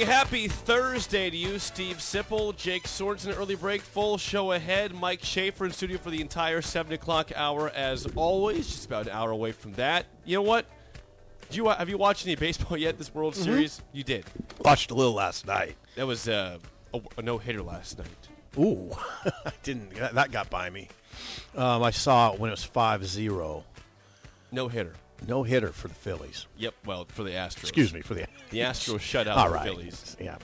Morning. Happy Thursday to you, Steve Sipple, Jake Sorensen. Early break, full show ahead. Mike Schaefer in studio for the entire 7 o'clock hour, as always. Just about an hour away from that. You know what? Did you, have you watched any baseball yet this World Series? You did. Watched a little last night. That was uh, a, a no hitter last night. Ooh, I didn't. That that got by me. Um, I saw it when it was 5-0. No hitter. No hitter for the Phillies. Yep, well, for the Astros. Excuse me for the. The Astros shut out All the right. Phillies. Yeah.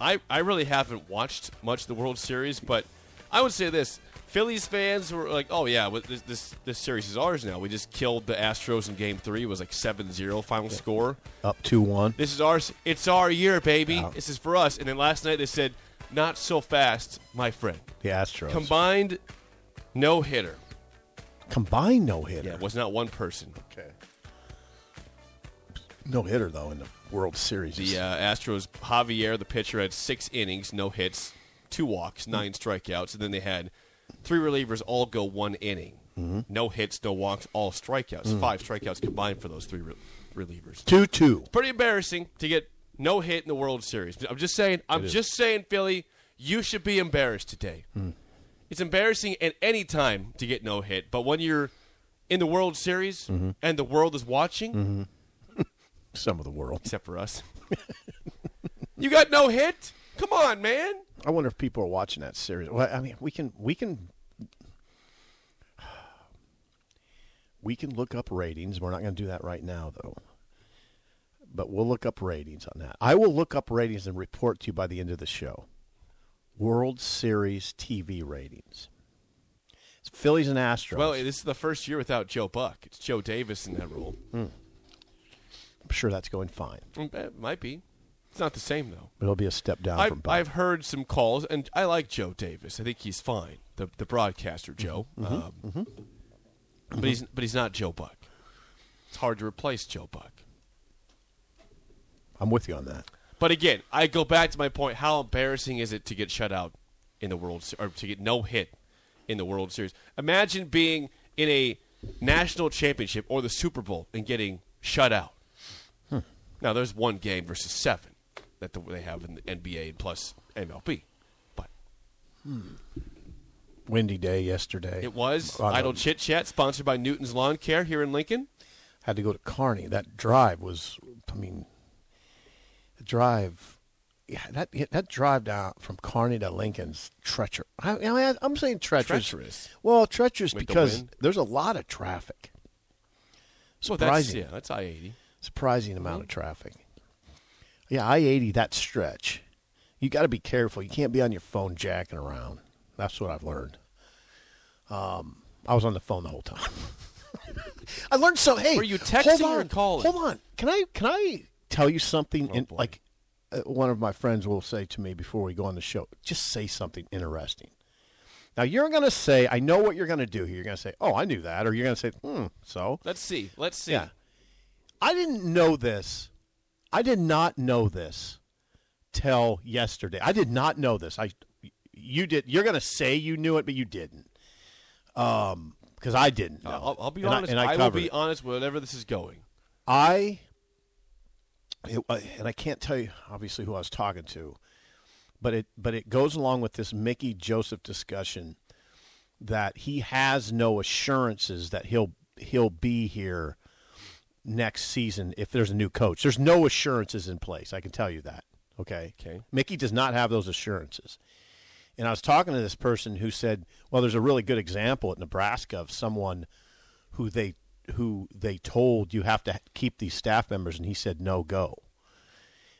I, I really haven't watched much of the World Series, but I would say this: Phillies fans were like, "Oh yeah, this, this this series is ours now. We just killed the Astros in Game Three. It was like 7-0 final score. Up two one. This is ours. It's our year, baby. This is for us." And then last night they said, "Not so fast, my friend." The Astros Combined, no hitter. combined no hitter. Yeah, it was not one person. okay. No hitter though in the World Series. The uh, Astros, Javier, the pitcher, had six innings, no hits, two walks, mm-hmm. nine strikeouts, and then they had three relievers all go one inning. Mm-hmm. No hits, no walks, all strikeouts. Mm-hmm. Five strikeouts combined for those three re- relievers. two two. Pretty embarrassing to get no hit in the World Series. I'm just saying. I'm just saying, Philly, you should be embarrassed today. Hmm. It's embarrassing at any time to get no hit, but when you're in the World Series and the world is watching, Some of the world. except for us, you got no hit. Come on, man. I wonder if people are watching that series. Well, I mean, we can we can we can look up ratings. We're not going to do that right now, though. But we'll look up ratings on that. I will look up ratings and report to you by the end of the show. World Series TV ratings. It's Phillies and Astros. Well, this is the first year without Joe Buck. It's Joe Davis in that role. Hmm. I'm sure that's going fine. Mm, It might be. It's not the same though. But it'll be a step down I've, from Buck. I've heard some calls, and I like Joe Davis. I think he's fine. The the broadcaster Joe, um, but he's but he's not Joe Buck. It's hard to replace Joe Buck. I'm with you on that. But again, I go back to my point: how embarrassing is it to get shut out in the World Se- or to get no hit in the World Series? Imagine being in a national championship or the Super Bowl and getting shut out. Now, there's one game versus seven that the, they have in the NBA plus MLB, but Windy day yesterday. it was Idle Chit Chat, sponsored by Newton's Lawn Care here in Lincoln. had to go to Kearney. That drive was, I mean, the drive, yeah, that that drive down from Kearney to Lincoln's treacherous. I, I, I'm saying treacherous. Treacherous. Well, treacherous With because wind? there's a lot of traffic. So that's Surprising, yeah, that's I eighty. Surprising amount of traffic. Yeah, I eighty that stretch. You got to be careful. You can't be on your phone jacking around. That's what I've learned. Um, I was on the phone the whole time. I learned so. Hey, Were you texting hold or on, calling? Hold on. Can I can I tell you something? Oh, in, like uh, one of my friends will say to me before we go on the show, just say something interesting. Now you're going to say, I know what you're going to do here. You're going to say, "Oh, I knew that," or you're going to say, "Hmm." So Let's see. Let's see. yeah, I didn't know this. I did not know this till yesterday. I did not know this. I you did. You're going to say you knew it, but you didn't. Um, because I didn't. Know. I'll, I'll be And I- honest. and I, I will be it. honest. Whatever this is going. I, it, uh, and I can't tell you obviously who I was talking to, but it but it goes along with this Mickey Joseph discussion that he has no assurances that he'll he'll be here next season if there's a new coach. There's no assurances in place. I can tell you that. Okay. Okay. Mickey does not have those assurances. And I was talking to this person who said, "Well, there's a really good example at Nebraska of someone who they who they told you have to keep these staff members, and he said no go."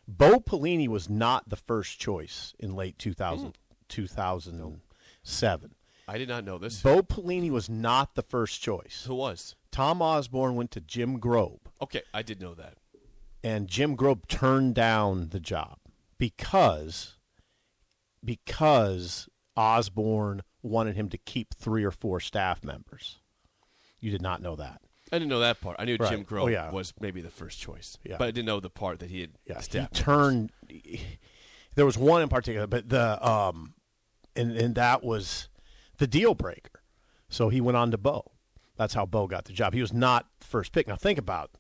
Bo Pelini was not the first choice in late 2000, hmm. 2007. I did not know this. Bo Pelini was not the first choice. Who was? Tom Osborne went to Jim Grobe Okay, I did know that. and Jim Grobe turned down the job because because Osborne wanted him to keep three or four staff members. You did not know that. I didn't know that part. I knew Right. Jim Oh, yeah. was maybe the first choice. Yeah. But I didn't know the part that he had Yeah, staff he turned. There was one in particular, but the um, and and that was the deal breaker. So he went on to Bo. That's how Bo got the job. He was not first pick. Now think about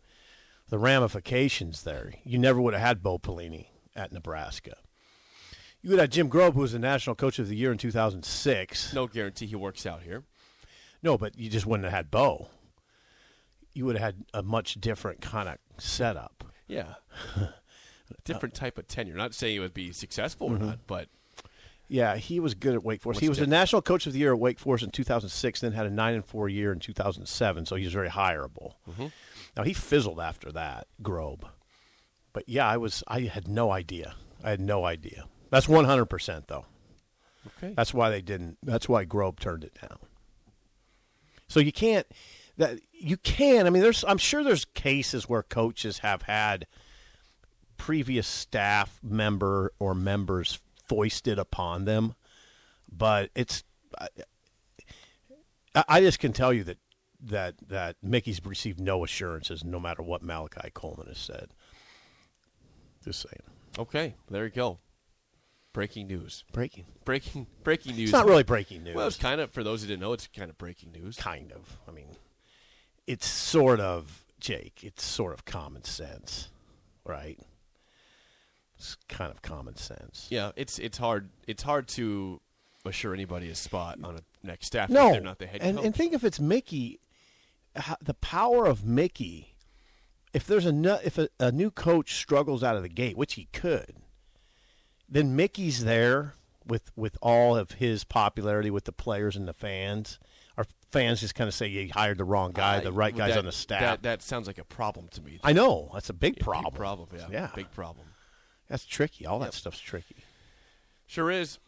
the ramifications there. You never would have had Bo Pelini at Nebraska. You would have Jim Grobe, who was the national coach of the year in 2006. No guarantee he works out here. No, but you just wouldn't have had Bo. You would have had a much different kind of setup. Yeah. Different type of tenure. Not saying it would be successful Mm-hmm. or not, but Yeah, he was good at Wake Forest. What's he was different? the national coach of the year at Wake Forest in 2006, then had a nine and four year in 2007. So he was very hireable. Mm-hmm. Now he fizzled after that, Grobe. But yeah, I was I had no idea. I had no idea. That's 100 percent though. okay. That's why they didn't. That's why Grobe turned it down. So you can't. That you can. I mean, there's. I'm sure there's cases where coaches have had previous staff member or members foisted upon them, but it's. I, I just can tell you that that that Mickey's received no assurances, no matter what Malachi Coleman has said. Just saying. okay. There you go. Breaking news. Breaking. Breaking breaking news. It's not really breaking news. Well, it's kind of for those who didn't know, it's kind of breaking news. kind of. I mean, it's sort of Jake. It's sort of common sense, right? It's kind of common sense. Yeah, it's it's hard it's hard to assure anybody a spot on a next staff No, if they're not the head and coach. and think if it's Mickey, how, the power of Mickey. If there's a nu- if a, a new coach struggles out of the gate, which he could, then Mickey's there with with all of his popularity with the players and the fans. Our fans just kind of say you hired the wrong guy, the right guy's that- on the staff. That, that sounds like a problem to me. I know that's a big Yeah, problem. Big problem, yeah. Yeah, Big problem. That's tricky. All Yep. that stuff's tricky. Sure is.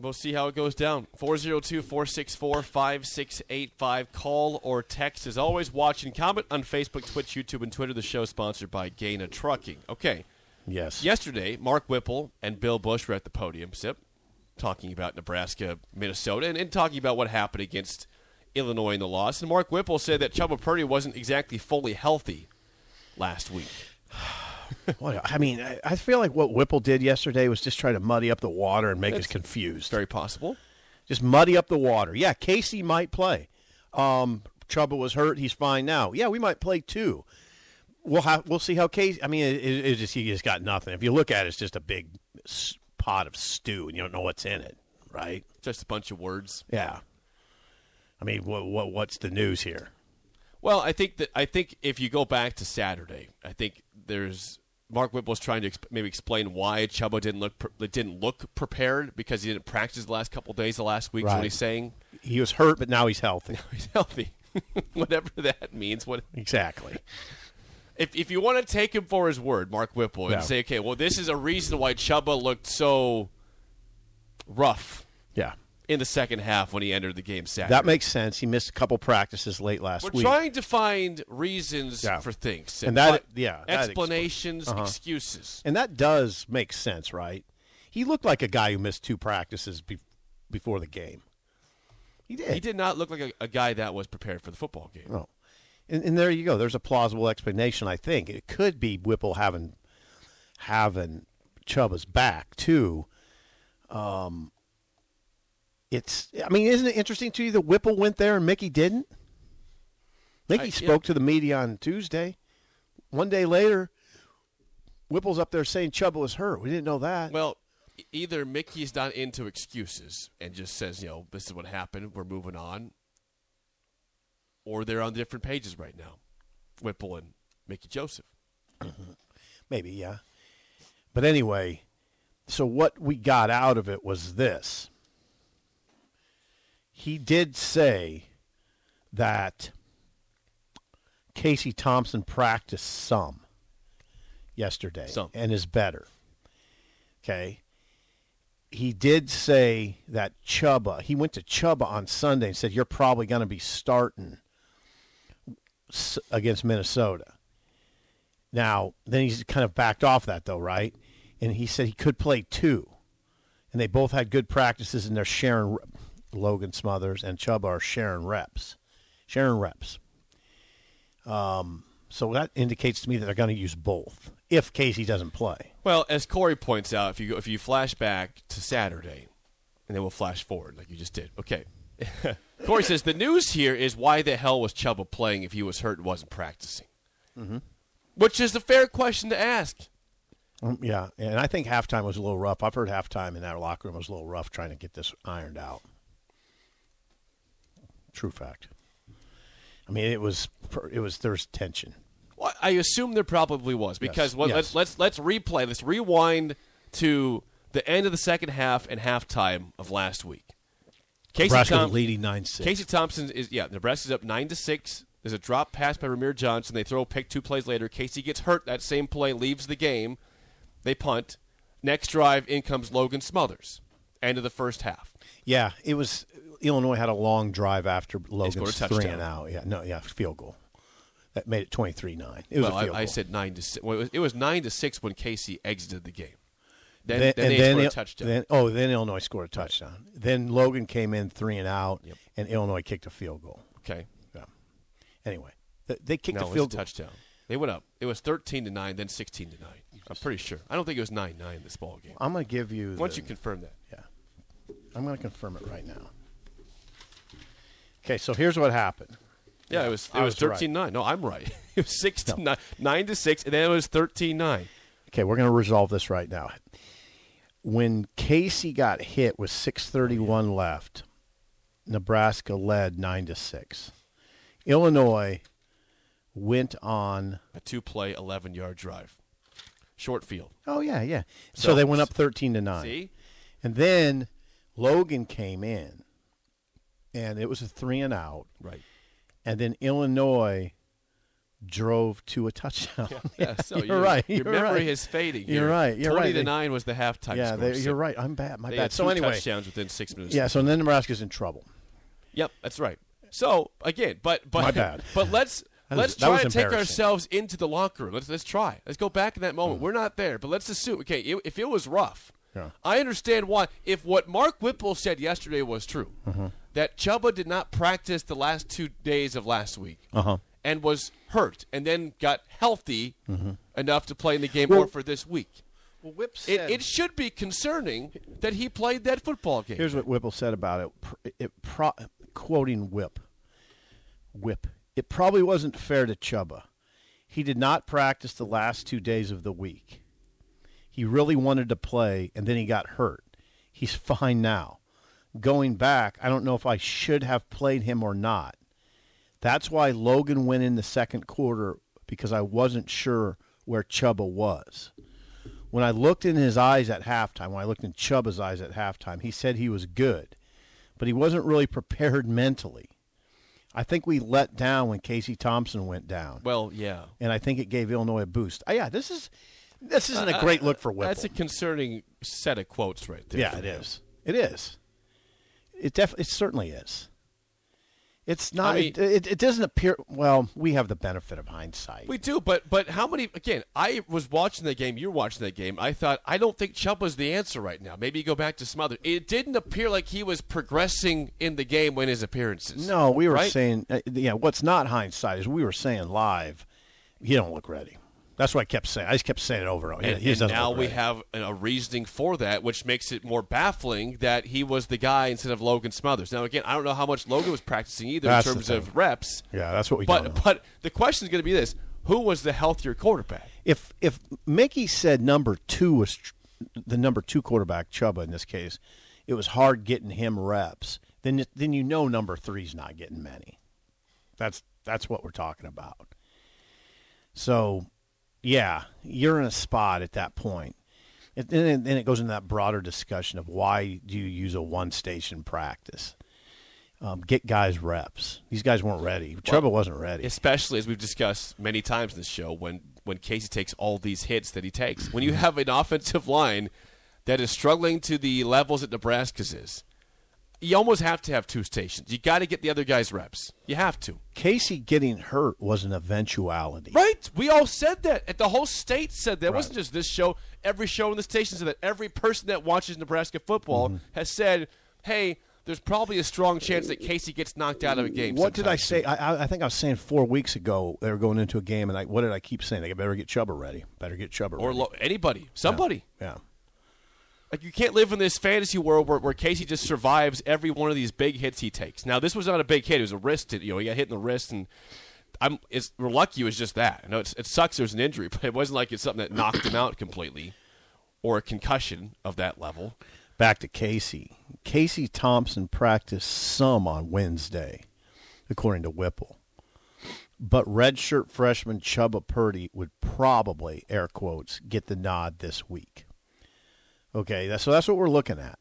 We'll see how it goes down. 402 464 5685. Call or text. As always, watch and comment on Facebook, Twitch, YouTube, and Twitter. The show sponsored by Gana Trucking. Okay. Yes. Yesterday, Mark Whipple and Bill Busch were at the podium, Sip, talking about Nebraska, Minnesota, and, and talking about what happened against Illinois in the loss. And Mark Whipple said that Chubba Purdy wasn't exactly fully healthy last week. Well, I mean, I, I feel like what Whipple did yesterday was just try to muddy up the water and make us It's confused. Very possible. Just muddy up the water. Yeah, Casey might play. Um, Chubba was hurt. He's fine now. Yeah, we might play too. We'll have. We'll see how Casey. I mean, it, just he just got nothing. If you look at it, it's just a big pot of stew, and you don't know what's in it, right? Just a bunch of words. Yeah. I mean, what, what what's the news here? Well, I think that I think if you go back to Saturday, I think there's Mark Whipple Whipple's trying to exp- maybe explain why Chubba didn't look pre- didn't look prepared because he didn't practice the last couple of days. The last week, is what he's saying. He was hurt, but now he's healthy. He's healthy, whatever that means. What exactly. if if you want to take him for his word, Mark Whipple, and Yeah. say, okay, well, this is a reason why Chubba looked so rough Yeah. In the second half when he entered the game Saturday. That makes sense. He missed a couple practices late last week. We're trying to find reasons Yeah. for things. And that- But yeah, that explanations, Uh-huh. excuses. And that does make sense, right? He looked like a guy who missed two practices be- before the game. He did. He did not look like a, a guy that was prepared for the football game. No. And, and there you go. There's a plausible explanation. I think it could be Whipple having having Chubba's back too. Um, it's. I mean, isn't it interesting to you that Whipple went there and Mickey didn't? Mickey I- yeah. spoke to the media on Tuesday. One day later, Whipple's up there saying Chubba was hurt. We didn't know that. Well, either Mickey's not into excuses and just says, you know, this is what happened, we're moving on, or they're on different pages right now, Whipple and Mickey Joseph. Maybe, yeah. But anyway, so what we got out of it was this. He did say that Casey Thompson practiced some yesterday Some. and is better. Okay. He did say that Chubba, he went to Chubba on Sunday and said, You're probably going to be starting against Minnesota. Now, then he's kind of backed off that, though, right? And he said he could play two. And they both had good practices, and they're sharing Logan Smothers and Chubb are sharing reps. Sharing reps. Um, so that indicates to me that they're going to use both if Casey doesn't play. Well, as Corey points out, if you if you flash back to Saturday, and then we'll flash forward like you just did. Okay. Corey says the news here is why the hell was Chubba playing if he was hurt and wasn't practicing? Mhm. Which is a fair question to ask. Um, yeah, and I think halftime was a little rough. I've heard halftime in that locker room was a little rough trying to get this ironed out. True fact. I mean, it was it was there's tension. Well, I assume there probably was because what, yes. let's let's let's replay. Let's rewind to the end of the second half and halftime of last week. Casey Nebraska leading 9-6. Casey Thompson is yeah. Nebraska's up nine to six. There's a drop pass by Ramir Johnson. They throw a pick two plays later. Casey gets hurt that same play, leaves the game. They punt. Next drive, in comes Logan Smothers. End of the first half. Yeah, it was. Illinois had a long drive after Logan's three and out. Yeah, no, yeah, field goal. That made it 23-9. It was well, I, I said nine to six. Well, it, was, it was nine to six when Casey exited the game. Then, Then- then, they then scored a touchdown. then- oh, then Illinois scored a touchdown. Then Logan came in three and out, and Illinois kicked a field goal. okay. Yeah. Anyway, th- they kicked no, a field goal. touchdown. They went up. It was thirteen to nine, then sixteen to nine. I'm pretty sure. I don't think it was nine nine this ball game. I'm going to give you. Once the- you confirm that? Yeah. I'm going to confirm it right now. Okay, so here's what happened. Yeah, it was I it was was right. thirteen nine. No, I'm right. It was six to nine, nine to six, and then it was thirteen nine. Okay, we're going to resolve this right now. When Casey got hit with 6:31 left, Nebraska led 9 to 6. Illinois went on A two play, eleven yard drive, short field. Oh yeah, yeah. So, So- they went up 13 to 9. See? And then Logan came in and it was a 3 and out. Right. And then Illinois drove to a touchdown. Yeah, so you're your- right. Your you're memory right. is fading. You're here. right. You're Twenty right. to nine was the halftime Yeah, score. they, So you're right. I'm bad. My bad. So anyway, touchdowns within six minutes. yeah. So then Nebraska's in trouble. Yep, that's right. So again, but but My bad. But let's was- let's try and take ourselves into the locker room. Let's let's try. Let's go back in that moment. We're not there, but let's assume. Okay, i- if it was rough, Yeah. I understand why. If what Mark Whipple said yesterday was true, Mhm. That Chubba did not practice the last two days of last week Uh-huh. and was hurt, and then got healthy Mhm. enough to play in the game Well- more for this week. Well, Whip It, said- it should be concerning that he played that football game. Here's what Whipple said about it. It pro- quoting Whip. Whip. It probably wasn't fair to Chubba. He did not practice the last two days of the week. He really wanted to play, and then he got hurt. He's fine now. Going back, I don't know if I should have played him or not. That's why Logan went in the second quarter because I wasn't sure where Chubba was. When I looked in his eyes at halftime, when I looked in Chubba's eyes at halftime, he said he was good, but he wasn't really prepared mentally. I think we let down when Casey Thompson went down. Well, yeah. And I think it gave Illinois a boost. Uh, yeah, this is this isn't a great look for Whipple. That's a concerning set of quotes right there. yeah, it is. It is. It def it certainly is. It's not. mean- it, it, it doesn't appear. Well, we have the benefit of hindsight. We do, but but how many? Again, I was watching the game. You're watching that game. I thought I don't think Chubba's the answer right now. Maybe go back to Smother. It didn't appear like he was progressing in the game when his appearances. no, we were right? saying. Uh, yeah, what's not hindsight is we were saying live. He don't look ready. That's what I kept saying. I just kept saying it over and over. And, he and now we ready. have a, a reasoning for that, which makes it more baffling that he was the guy instead of Logan Smothers. Now, again, I don't know how much Logan was practicing either That's in terms of reps. Yeah, that's what we But but the question is going to be this: Who was the healthier quarterback? if if Mickey said number two was tr- the number two quarterback, Chubba in this case, it was hard getting him reps. Then then you know number three's not getting many. That's that's what we're talking about. So, yeah, you're in a spot at that point. And then, then it goes into that broader discussion of why do you use a one station practice? Um, get guys reps. These guys weren't ready. Chubba wasn't ready. especially as we've discussed many times in this show, when when Casey takes all these hits that he takes. When you have an offensive line that is struggling to the levels that Nebraska's is, you almost have to have two stations. You got to get the other guys reps. You have to. Casey getting hurt was an eventuality. Right? We all said that. And the whole state said that. It wasn't just this show. Every show in the station said that. Every person that watches Nebraska football Mm-hmm. has said, hey, there's probably a strong chance that Casey gets knocked out of a game. What did I say? I, I- think I was saying four weeks ago they were going into a game, and I, what did I keep saying? They better get Chubba ready. Better get Chubba Or ready. lo- anybody. Somebody. yeah. Like you can't live in this fantasy world where, where Casey just survives every one of these big hits he takes. Now this was not a big hit; it was a wrist. You know, he got hit in the wrist, and I'm it's we're lucky it was just that. I know it sucks. There's an injury, but it wasn't like it's something that knocked him out completely, or a concussion of that level. Back to Casey. Casey Thompson practiced some on Wednesday, according to Whipple. But redshirt freshman Chubba Purdy would probably, air quotes, get the nod this week. Okay, that's, so that's what we're looking at.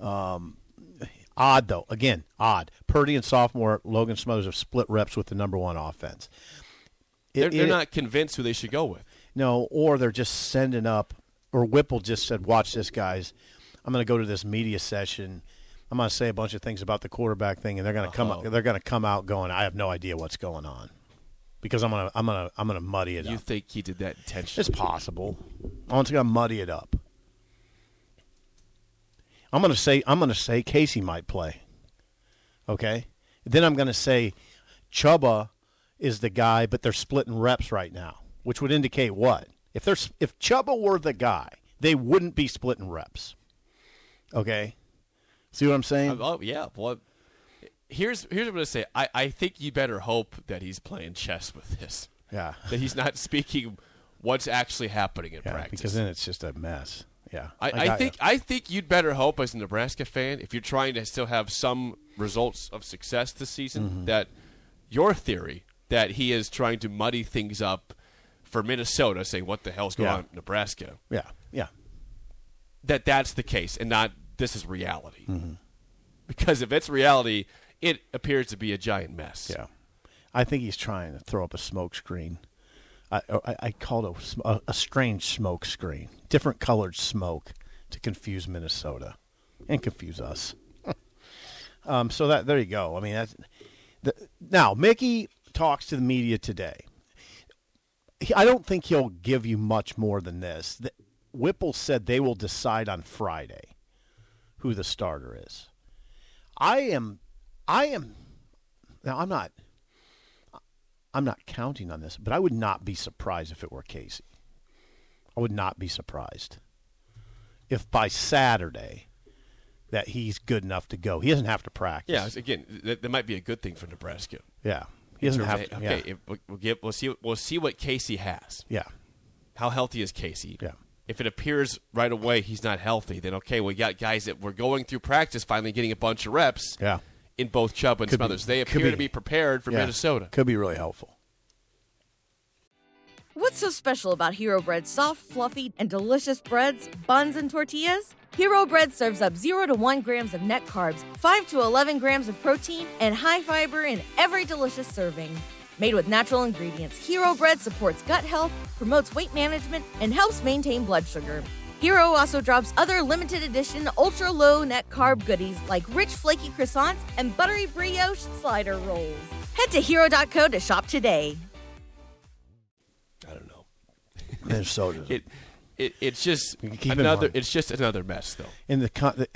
Um, odd though, again, odd. Purdy and sophomore Logan Smothers have split reps with the number one offense. It- They're, they're it- not convinced who they should go with. no, or they're just sending up, or Whipple just said, "Watch this, guys. I'm going to go to this media session. I'm going to say a bunch of things about the quarterback thing, and they're going to come. Uh-huh. They're going to come out going, I have no idea what's going on, because I'm going to, I'm going to, I'm going to muddy it You up. You think he did that intentionally? It's possible. I'm just going to muddy it up. I'm going to say, I'm going to say Casey might play. Okay, then I'm going to say Chubba is the guy, but they're splitting reps right now, which would indicate what? If there's if Chubba were the guy, they wouldn't be splitting reps. Okay, see what I'm saying? Uh, oh yeah. Well, here's here's what I'm gonna say. I, I think you better hope that he's playing chess with this. Yeah. That he's not speaking what's actually happening in yeah, practice. because then it's just a mess. Yeah, I, I, got think ya. I think you'd better hope as a Nebraska fan, if you're trying to still have some results of success this season, Mm-hmm. that your theory that he is trying to muddy things up for Minnesota, saying what the hell's going Yeah. on in Nebraska, yeah, yeah. that that's the case and not this is reality. Mm-hmm. Because if it's reality, it appears to be a giant mess. Yeah, I think he's trying to throw up a smoke screen. I I, called a, a, a strange smoke screen, different colored smoke to confuse Minnesota and confuse us. um, so that there you go. I mean, that's the, now Mickey talks to the media today. He, I don't think he'll give you much more than this. The, Whipple said they will decide on Friday who the starter is. I am, I am. Now I'm not. I'm not counting on this, but I would not be surprised if it were Casey. I would not be surprised if by Saturday that he's good enough to go. He doesn't have to practice. Yeah, again, that, that might be a good thing for Nebraska. yeah. He doesn't have terms to. of, yeah. okay, if, we'll get, we'll see, we'll see what Casey has. yeah. How healthy is Casey? Yeah. If it appears right away he's not healthy, then okay, we got guys that were going through practice, finally getting a bunch of reps. Yeah. In both Chubb and Could be- Smothers, they could appear to be. be prepared for Yeah. Minnesota. Could be really helpful. What's so special about Hero Bread's soft, fluffy, and delicious breads, buns, and tortillas? Hero Bread serves up 0 to 1 grams of net carbs, 5 to 11 grams of protein, and high fiber in every delicious serving. Made with natural ingredients, Hero Bread supports gut health, promotes weight management, and helps maintain blood sugar. Hero also drops other limited edition ultra low net carb goodies like rich flaky croissants and buttery brioche slider rolls. Head to hero.co to shop today. I don't know. Minnesota. It, it it's just keep another. mind. It's just another mess, though. in the, con- the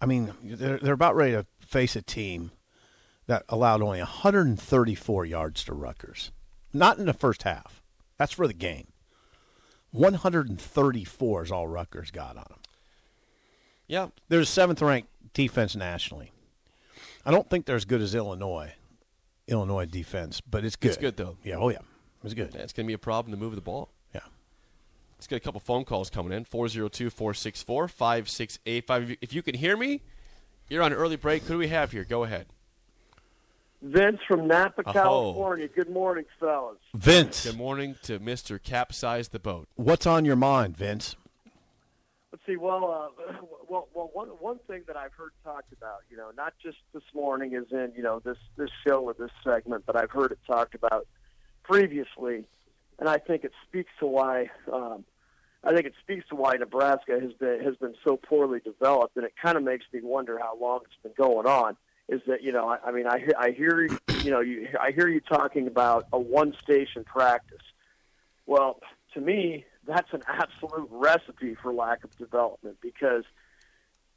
I mean, they're, they're about ready to face a team that allowed only 134 yards to Rutgers. Not in the first half. That's for the game. 134 is all Rutgers got on them. Yeah, They're the seventh ranked defense nationally. I don't think they're as good as Illinois, Illinois defense, but it's good. It's good, though. Yeah, oh yeah, it's good. it's going to be a problem to move the ball. Yeah. Let's get a couple phone calls coming in 402 464 5685. If you can hear me, you're on early break. Who do we have here? Go ahead. Vince from Napa, Oh. California. Good morning, fellas. Vince, Good morning to Mr. Capsize the Boat. what's on your mind, Vince? Let's see. Well, uh, well, well. One one thing that I've heard talked about, you know, not just this morning, is in you know this this show or this segment, but I've heard it talked about previously, and I think it speaks to why. Um, I think it speaks to why Nebraska has been has been so poorly developed, and it kind of makes me wonder how long it's been going on. Is that you know? I, I mean, I I hear you know you I hear you talking about a one station practice. Well, to me, that's an absolute recipe for lack of development because,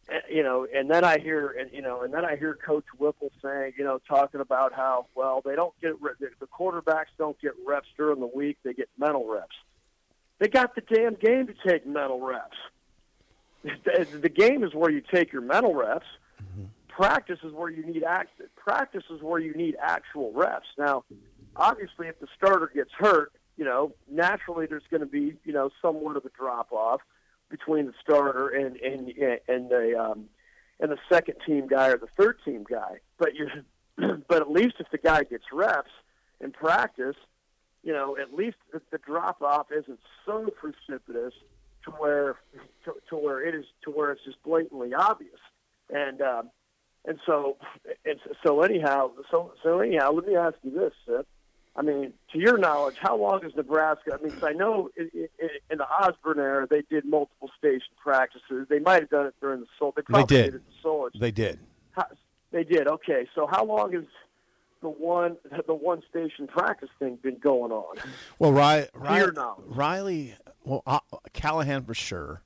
eh, you know, and then I hear, and you know, and then I hear Coach Whipple saying, you know, talking about how well they don't get the quarterbacks don't get reps during the week; they get mental reps. They got the damn game to take mental reps. The game is where you take your mental reps. Practice is where you need act. Practice is where you need actual reps. Now, obviously, if the starter gets hurt, you know, naturally there's going to be, you know, somewhat of a drop off between the starter and and and the um, and the second team guy or the third team guy. But you, but at least if the guy gets reps in practice, you know, at least the, the drop off isn't so precipitous to where to, to where it is to where it's just blatantly obvious. And um, and so and so anyhow, so so anyhow, let me ask you this, Sip. I mean, to your knowledge, how long is Nebraska? I mean, 'cause I know in, in, in the Osborne era they did multiple station practices. They might have done it during the Sol. They probably did. it the Solich. They did. How, they did. Okay, so how long has the one the one station practice thing been going on? Well, Riley, Riley. Riley well, uh, Callahan for sure.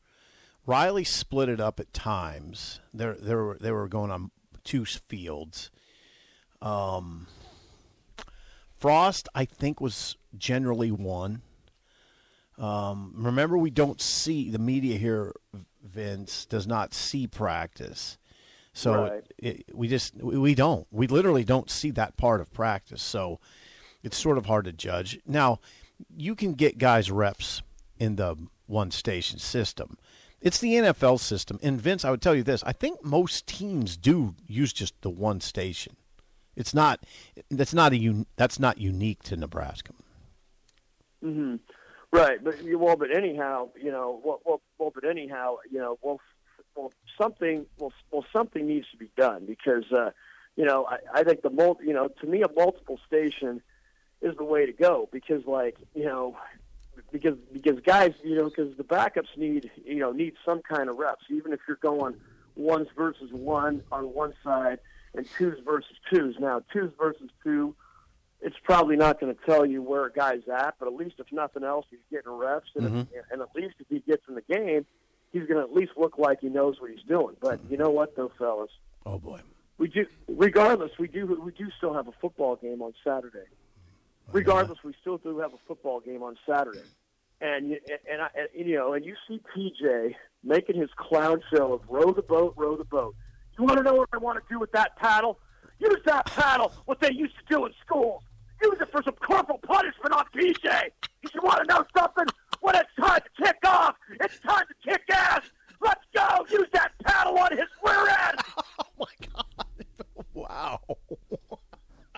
Riley split it up at times. They they were they were going on two fields. Um, Frost, I think, was generally one. Um, remember, we don't see the media here. Vince does not see practice, so Right. it, we just we don't. We literally don't see that part of practice. So it's sort of hard to judge. Now, you can get guys reps in the one station system. It's the NFL system. And Vince, I would tell you this: I think most teams do use just the one station. It's not. That's not a. un- That's not unique to Nebraska. hmm Right, but well, but anyhow, you know, well, well, well but anyhow, you know, well, well, something, well, well, something needs to be done because, uh, you know, I, I think the mul, you know, to me, a multiple station is the way to go because, like, you know, because because guys, you know, because the backups need, you know, need some kind of reps, even if you're going ones versus one on one side and twos versus twos. Now, twos versus two it's probably not going to tell you where a guy's at, but at least if nothing else, he's getting reps, and, Mm-hmm. if, and at least if he gets in the game, he's going to at least look like he knows what he's doing. But you know what, though, fellas, Oh boy. we do. Regardless, we do. We do still have a football game on Saturday. Regardless, we still do have a football game on Saturday, and you- and, I, and you know, and you see PJ making his clown show of row the boat, row the boat. You want to know what I want to do with that paddle? Use that paddle, what they used to do in schools. Use it for some corporal punishment on PJ. You should want to know something, when it's time to kick off, it's time to kick ass. Let's go. Use that paddle on his rear end. Oh my God! Wow.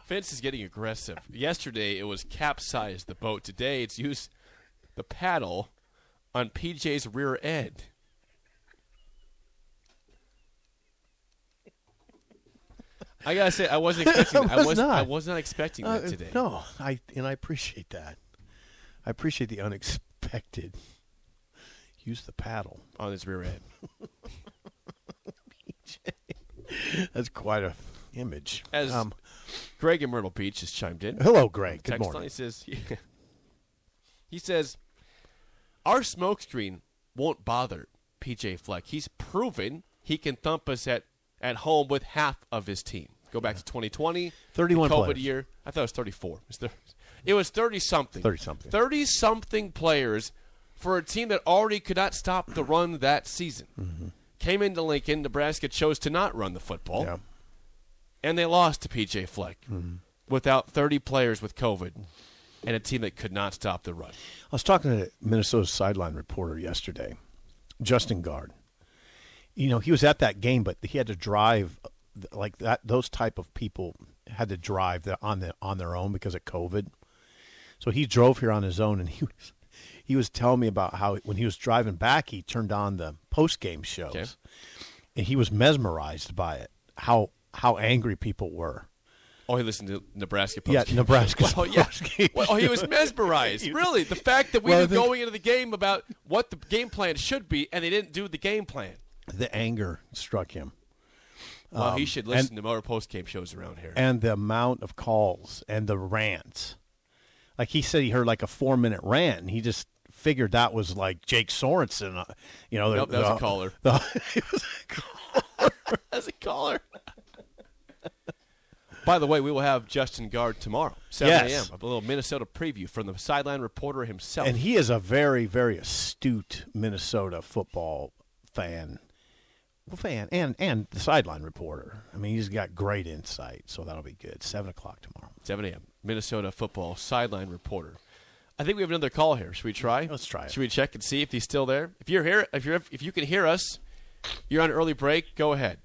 Vince is getting aggressive. Yesterday it was capsized the boat. Today it's used the paddle on PJ's rear end. I gotta say, I wasn't expecting. I was was. not. I was not expecting that Uh, today. No, I and I appreciate that. I appreciate the unexpected. use the paddle. on his rear end. PJ, That's quite a image. As Um, Greg in Myrtle Beach has chimed in. hello, Greg. Good Text line, morning. He says, he says, our smokescreen won't bother PJ Fleck. He's proven he can thump us at, at home with half of his team. Go back to 2020, 31 COVID players. year. I thought it was 34. It was, thir- it was 30 something. 30-something. 30 something players for a team that already could not stop the run that season. Mm-hmm. Came into Lincoln. Nebraska chose to not run the football Yeah. And they lost to PJ Fleck Mm-hmm. without 30 players with COVID and a team that could not stop the run. I was talking to Minnesota's sideline reporter yesterday, Justin Guard. You know, he was at that game, but he had to drive like that. Those type of people had to drive the, on the on their own because of COVID. So he drove here on his own, and he was he was telling me about how when he was driving back, he turned on the post game shows, Okay. and he was mesmerized by it. How how angry people were. Oh, he listened to Nebraska post. Yeah, Nebraska. Well, yeah. Well, oh, he was mesmerized. really, the fact that we Well, were think- going into the game about what the game plan should be, and they didn't do the game plan. The anger struck him. Well, he Um, should and- listen to more post game shows around here. and the amount of calls and the rants. Like he said, he heard like a four minute rant, and he just figured that was like Jake Sorensen. Uh, you know, the- Nope, that was a caller. the- it was a caller. As a caller. By the way, we will have Justin Guard tomorrow, 7 Yes. a.m. A little Minnesota preview from the sideline reporter himself. and he is a very, very astute Minnesota football fan, well, fan, and and the sideline reporter. I mean, he's got great insight, so that'll be good. Seven o'clock tomorrow. 7 a.m. Minnesota football sideline reporter. I think we have another call here. Should we try? Let's try it. Should we check and see if he's still there? If you're here, if you're if you can hear us, you're on early break. Go ahead.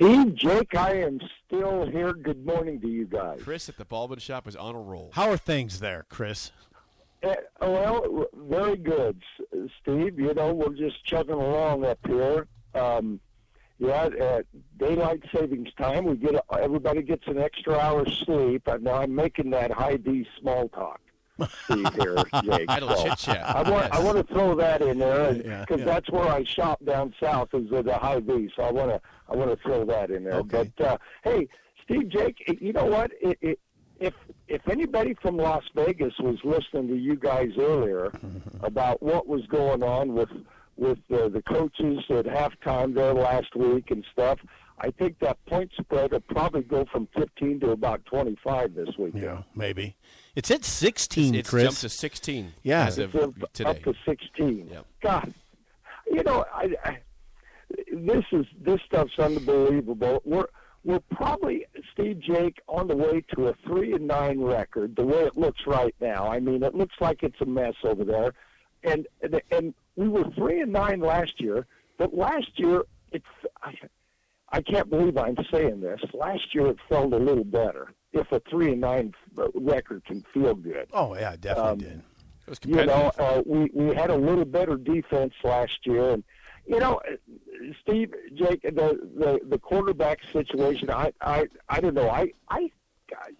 Steve, Jake, I am still here. Good morning to you guys. Chris at the Baldwin Shop is on a roll. How are things there, Chris? Uh, well, very good, Steve. You know, we're just chugging along up here. Um, yeah, at daylight savings time, we get everybody gets an extra hour's sleep. And now I'm making that high D small talk. Steve here, Jake. Idle So chit-chat, I want I want to throw that in there because Yeah, yeah. that's where I shop down south is at the Hy-Vee. So I want to I want to throw that in there. Okay. But uh, hey, Steve, Jake, you know what? It, it, if if anybody from Las Vegas was listening to you guys earlier about what was going on with with uh, the coaches at halftime there last week and stuff, I think that point spread will probably go from 15 to about 25 this weekend. Yeah, maybe. It's at sixteen, It's Chris. jumped to 16. Yeah. as of It's up- today. up to 16. Yep. God, you know, I, I, this is this stuff's unbelievable. We're we're probably Steve Jake on the way to a three and nine record. The way it looks right now, I mean, it looks like it's a mess over there. And and, and we were three and nine last year, but last year it's. I, I can't believe I'm saying this. Last year it felt a little better. If a three and nine record can feel good, oh yeah, it definitely Um, did. It was you know, uh, we we had a little better defense last year, and you know, uh, Steve, Jake, the the the quarterback situation. I I I don't know. I I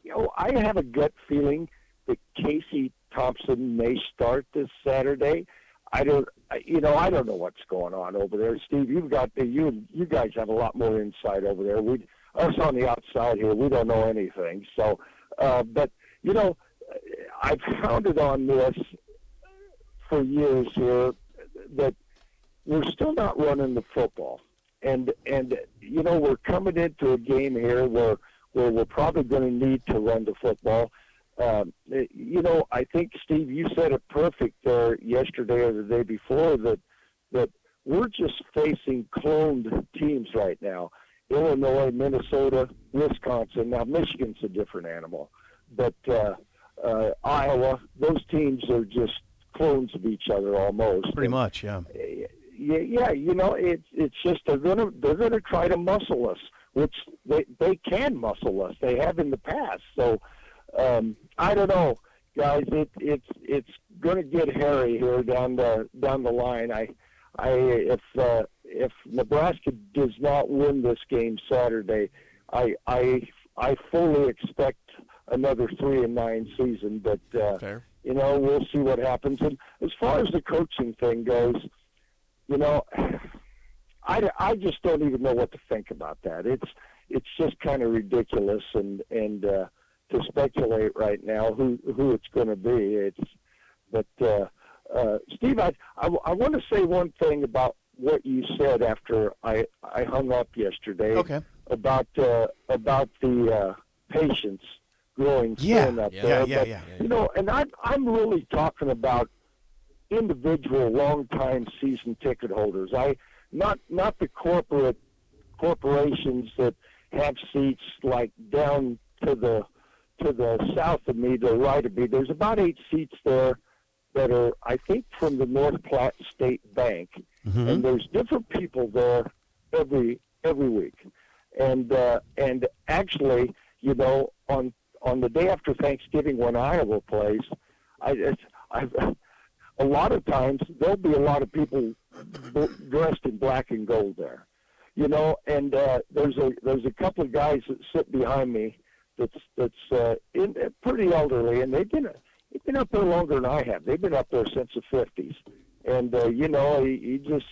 you know I have a gut feeling that Casey Thompson may start this Saturday. I don't. You know, I don't know what's going on over there, Steve. You've got the you you guys have a lot more insight over there. We us on the outside here, we don't know anything. So, uh, but you know, I've pounded on this for years here that we're still not running the football, and and you know we're coming into a game here where where we're probably going to need to run the football. Um, you know, I think Steve, you said it perfect there yesterday or the day before that that we're just facing cloned teams right now. Illinois, Minnesota, Wisconsin. Now Michigan's a different animal, but uh, uh, Iowa. Those teams are just clones of each other almost. Pretty much, yeah. Yeah, yeah. You know, it's it's just they're gonna they're gonna try to muscle us, which they they can muscle us. They have in the past. So um, I don't know, guys. It it's it's gonna get hairy here down the down the line. I I if uh, if Nebraska does not win this game Saturday, I I I fully expect another three and nine season. But uh, Fair. You know, we'll see what happens. And as far as the coaching thing goes, you know, I, I just don't even know what to think about that. It's it's just kind of ridiculous and and uh, to speculate right now who who it's going to be. It's but uh, uh, Steve, I, I I want to say one thing about what you said after I I hung up yesterday. Okay. About uh, about the uh, patients growing Yeah. sin up Yeah, there. yeah, but, yeah. You know, and I'm I'm really talking about individual long-time season ticket holders. I not not the corporate corporations that have seats like down to the to the south of me, to the right of me. There's about eight seats there that are, I think, from the North Platte State Bank, Mm-hmm. and there's different people there every every week. And uh, and actually, you know, on on the day after Thanksgiving when Iowa plays, I it's, I've a lot of times there'll be a lot of people dressed in black and gold there, you know. And uh, there's a there's a couple of guys that sit behind me that's that's uh, in, pretty elderly, and they've been they've been up there longer than I have. They've been up there since the fifties, and uh, you know he, he just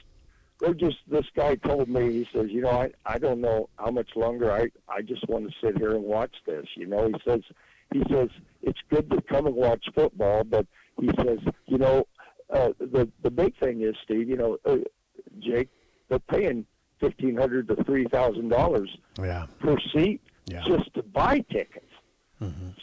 they're just this guy told me he says you know I I don't know how much longer I I just want to sit here and watch this. You know he says he says it's good to come and watch football, but he says you know uh, the the big thing is Steve you know uh, Jake they're paying fifteen hundred to three thousand dollars Yeah. per seat Yeah. just to buy tickets.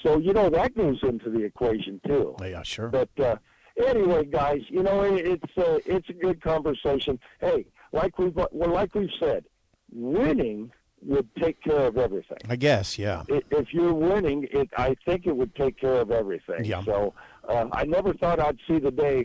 So you know that goes into the equation too. Yeah, sure. But uh, anyway, guys, you know it, it's uh, it's a good conversation. Hey, like we've well, like we've said, winning would take care of everything. I guess, yeah. If you're winning, it I think it would take care of everything. Yeah. So uh, I never thought I'd see the day,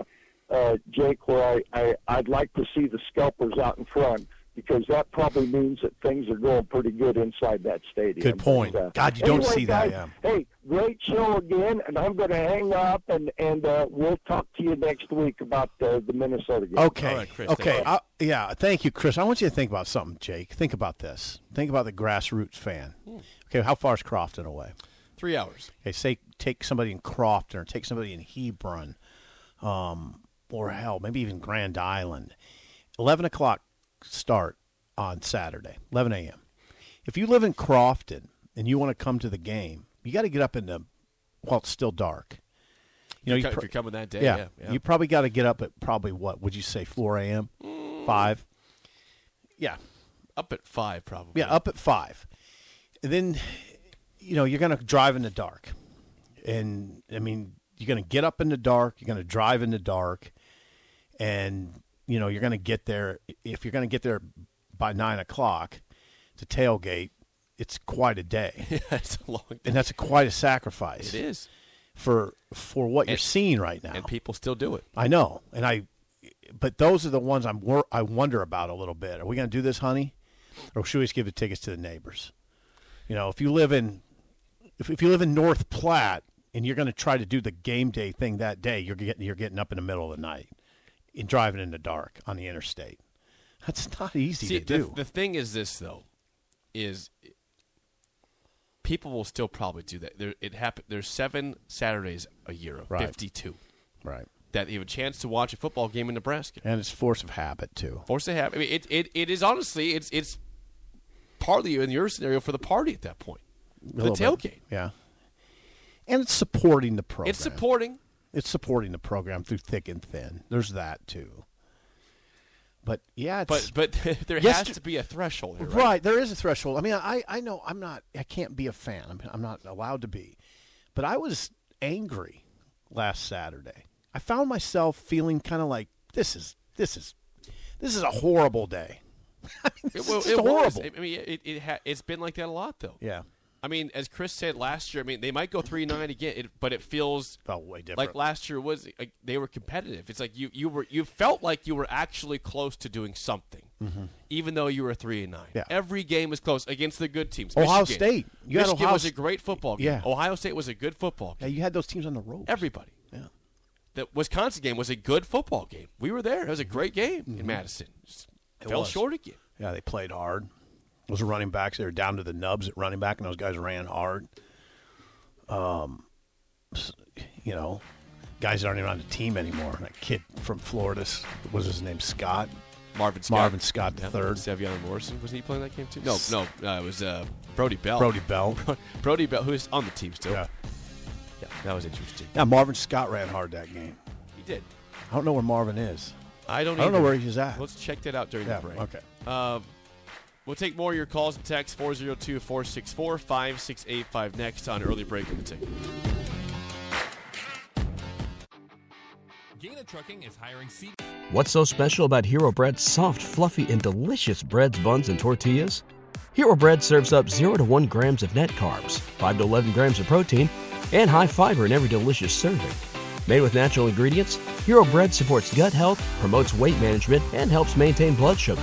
uh, Jake, where I, I I'd like to see the scalpers out in front because that probably means that things are going pretty good inside that stadium. Good point. But, uh, God, you don't anyway, see that, guys, yeah. Hey, great show again, and I'm going to hang up and and uh, we'll talk to you next week about uh, the Minnesota game. Okay. chris. okay. I, yeah. Thank you, Chris. I want you to think about something, Jake. Think about this. Think about the grassroots fan. Okay. How far is Crofton away? Three hours. Okay. Say take somebody in Crofton or take somebody in Hebron, um, or hell, maybe even Grand Island. Eleven o'clock start on Saturday. Eleven a.m. If you live in Crofton and you want to come to the game, you got to get up in the while it's still dark. You know, If you're you co- if you're coming that day, yeah, yeah, yeah. you probably got to get up at probably what would you say, four a.m., mm. five? Yeah, Up at five, probably. yeah, up at five. And then, you know, you're going to drive in the dark. And, I mean, you're going to get up in the dark. You're going to drive in the dark. And, you know, you're going to get there. If you're going to get there by nine o'clock to tailgate, it's quite a day. Yeah, it's a long And that's a, quite a sacrifice. It is. For, for what you're seeing right now. And people still do it. I know, and I, but those are the ones I'm wor- I wonder about a little bit. Are we going to do this, honey, or should we just give the tickets to the neighbors? You know, if you live in, if, if you live in North Platte and you're going to try to do the game day thing that day, you're getting you're getting up in the middle of the night and driving in the dark on the interstate. That's not easy See, to the, do. the thing is this though, is people will still probably do that. There, it happen. There's seven Saturdays a year, Right. fifty-two, right? that you have a chance to watch a football game in Nebraska. And it's force of habit too. Force of habit. I mean, it, it, it is honestly, it's it's partly in your scenario for the party at that point, the little bit. tailgate. yeah. And it's supporting the program. It's supporting. It's supporting the program through thick and thin. There's that too. But yeah, it's, But but there Yes, has to- be a threshold, here, right. right? There is a threshold. I mean, I I know I'm not. I can't be a fan. I'm I'm not allowed to be. But I was angry last Saturday. I found myself feeling kind of like this is this is this is a horrible day. I mean, It, well, it horrible. was. I mean, it, it ha- it's been like that a lot though. yeah. I mean, as Chris said last year, I mean, they might go three nine again, it, but it feels way different. like last year was like they were competitive. It's like you you were you felt like you were actually close to doing something, even though you were three and nine. Mm-hmm. Yeah. Every game was close against the good teams. Ohio Michigan. State. You had Michigan Ohio was a great football game. Yeah. Ohio State was a good football Yeah, game. you had those teams on the road. Everybody. Yeah. The Wisconsin game was a good football game. We were there. It was a great game in Madison. Just Mm-hmm. It fell was. short again. Yeah, they played hard. Those running backs, they were down to the nubs at running back, and those guys ran hard. Um, you know, guys aren't even on the team anymore. That kid from Florida s- was his name Scott. Marvin Scott. Marvin Scott the Yeah, third. Sevion Morrison. Wasn't he playing that game too? No, no. Uh, it was uh, Brody Belt. Brody Belt. Brody Belt, who's on the team still. Yeah. Yeah, that was interesting. Yeah, Marvin Scott ran hard that game. He did. I don't know where Marvin is. I don't. I don't know where he's at. Let's check that out during Yeah, the break. okay. Uh, we'll take more of your calls and texts 402 464 5685 next on early break in the ticket. Gana Trucking is hiring C. What's so special about Hero Bread's soft, fluffy, and delicious breads, buns, and tortillas? Hero Bread serves up 0 to 1 grams of net carbs, 5 to 11 grams of protein, and high fiber in every delicious serving. Made with natural ingredients, Hero Bread supports gut health, promotes weight management, and helps maintain blood sugar.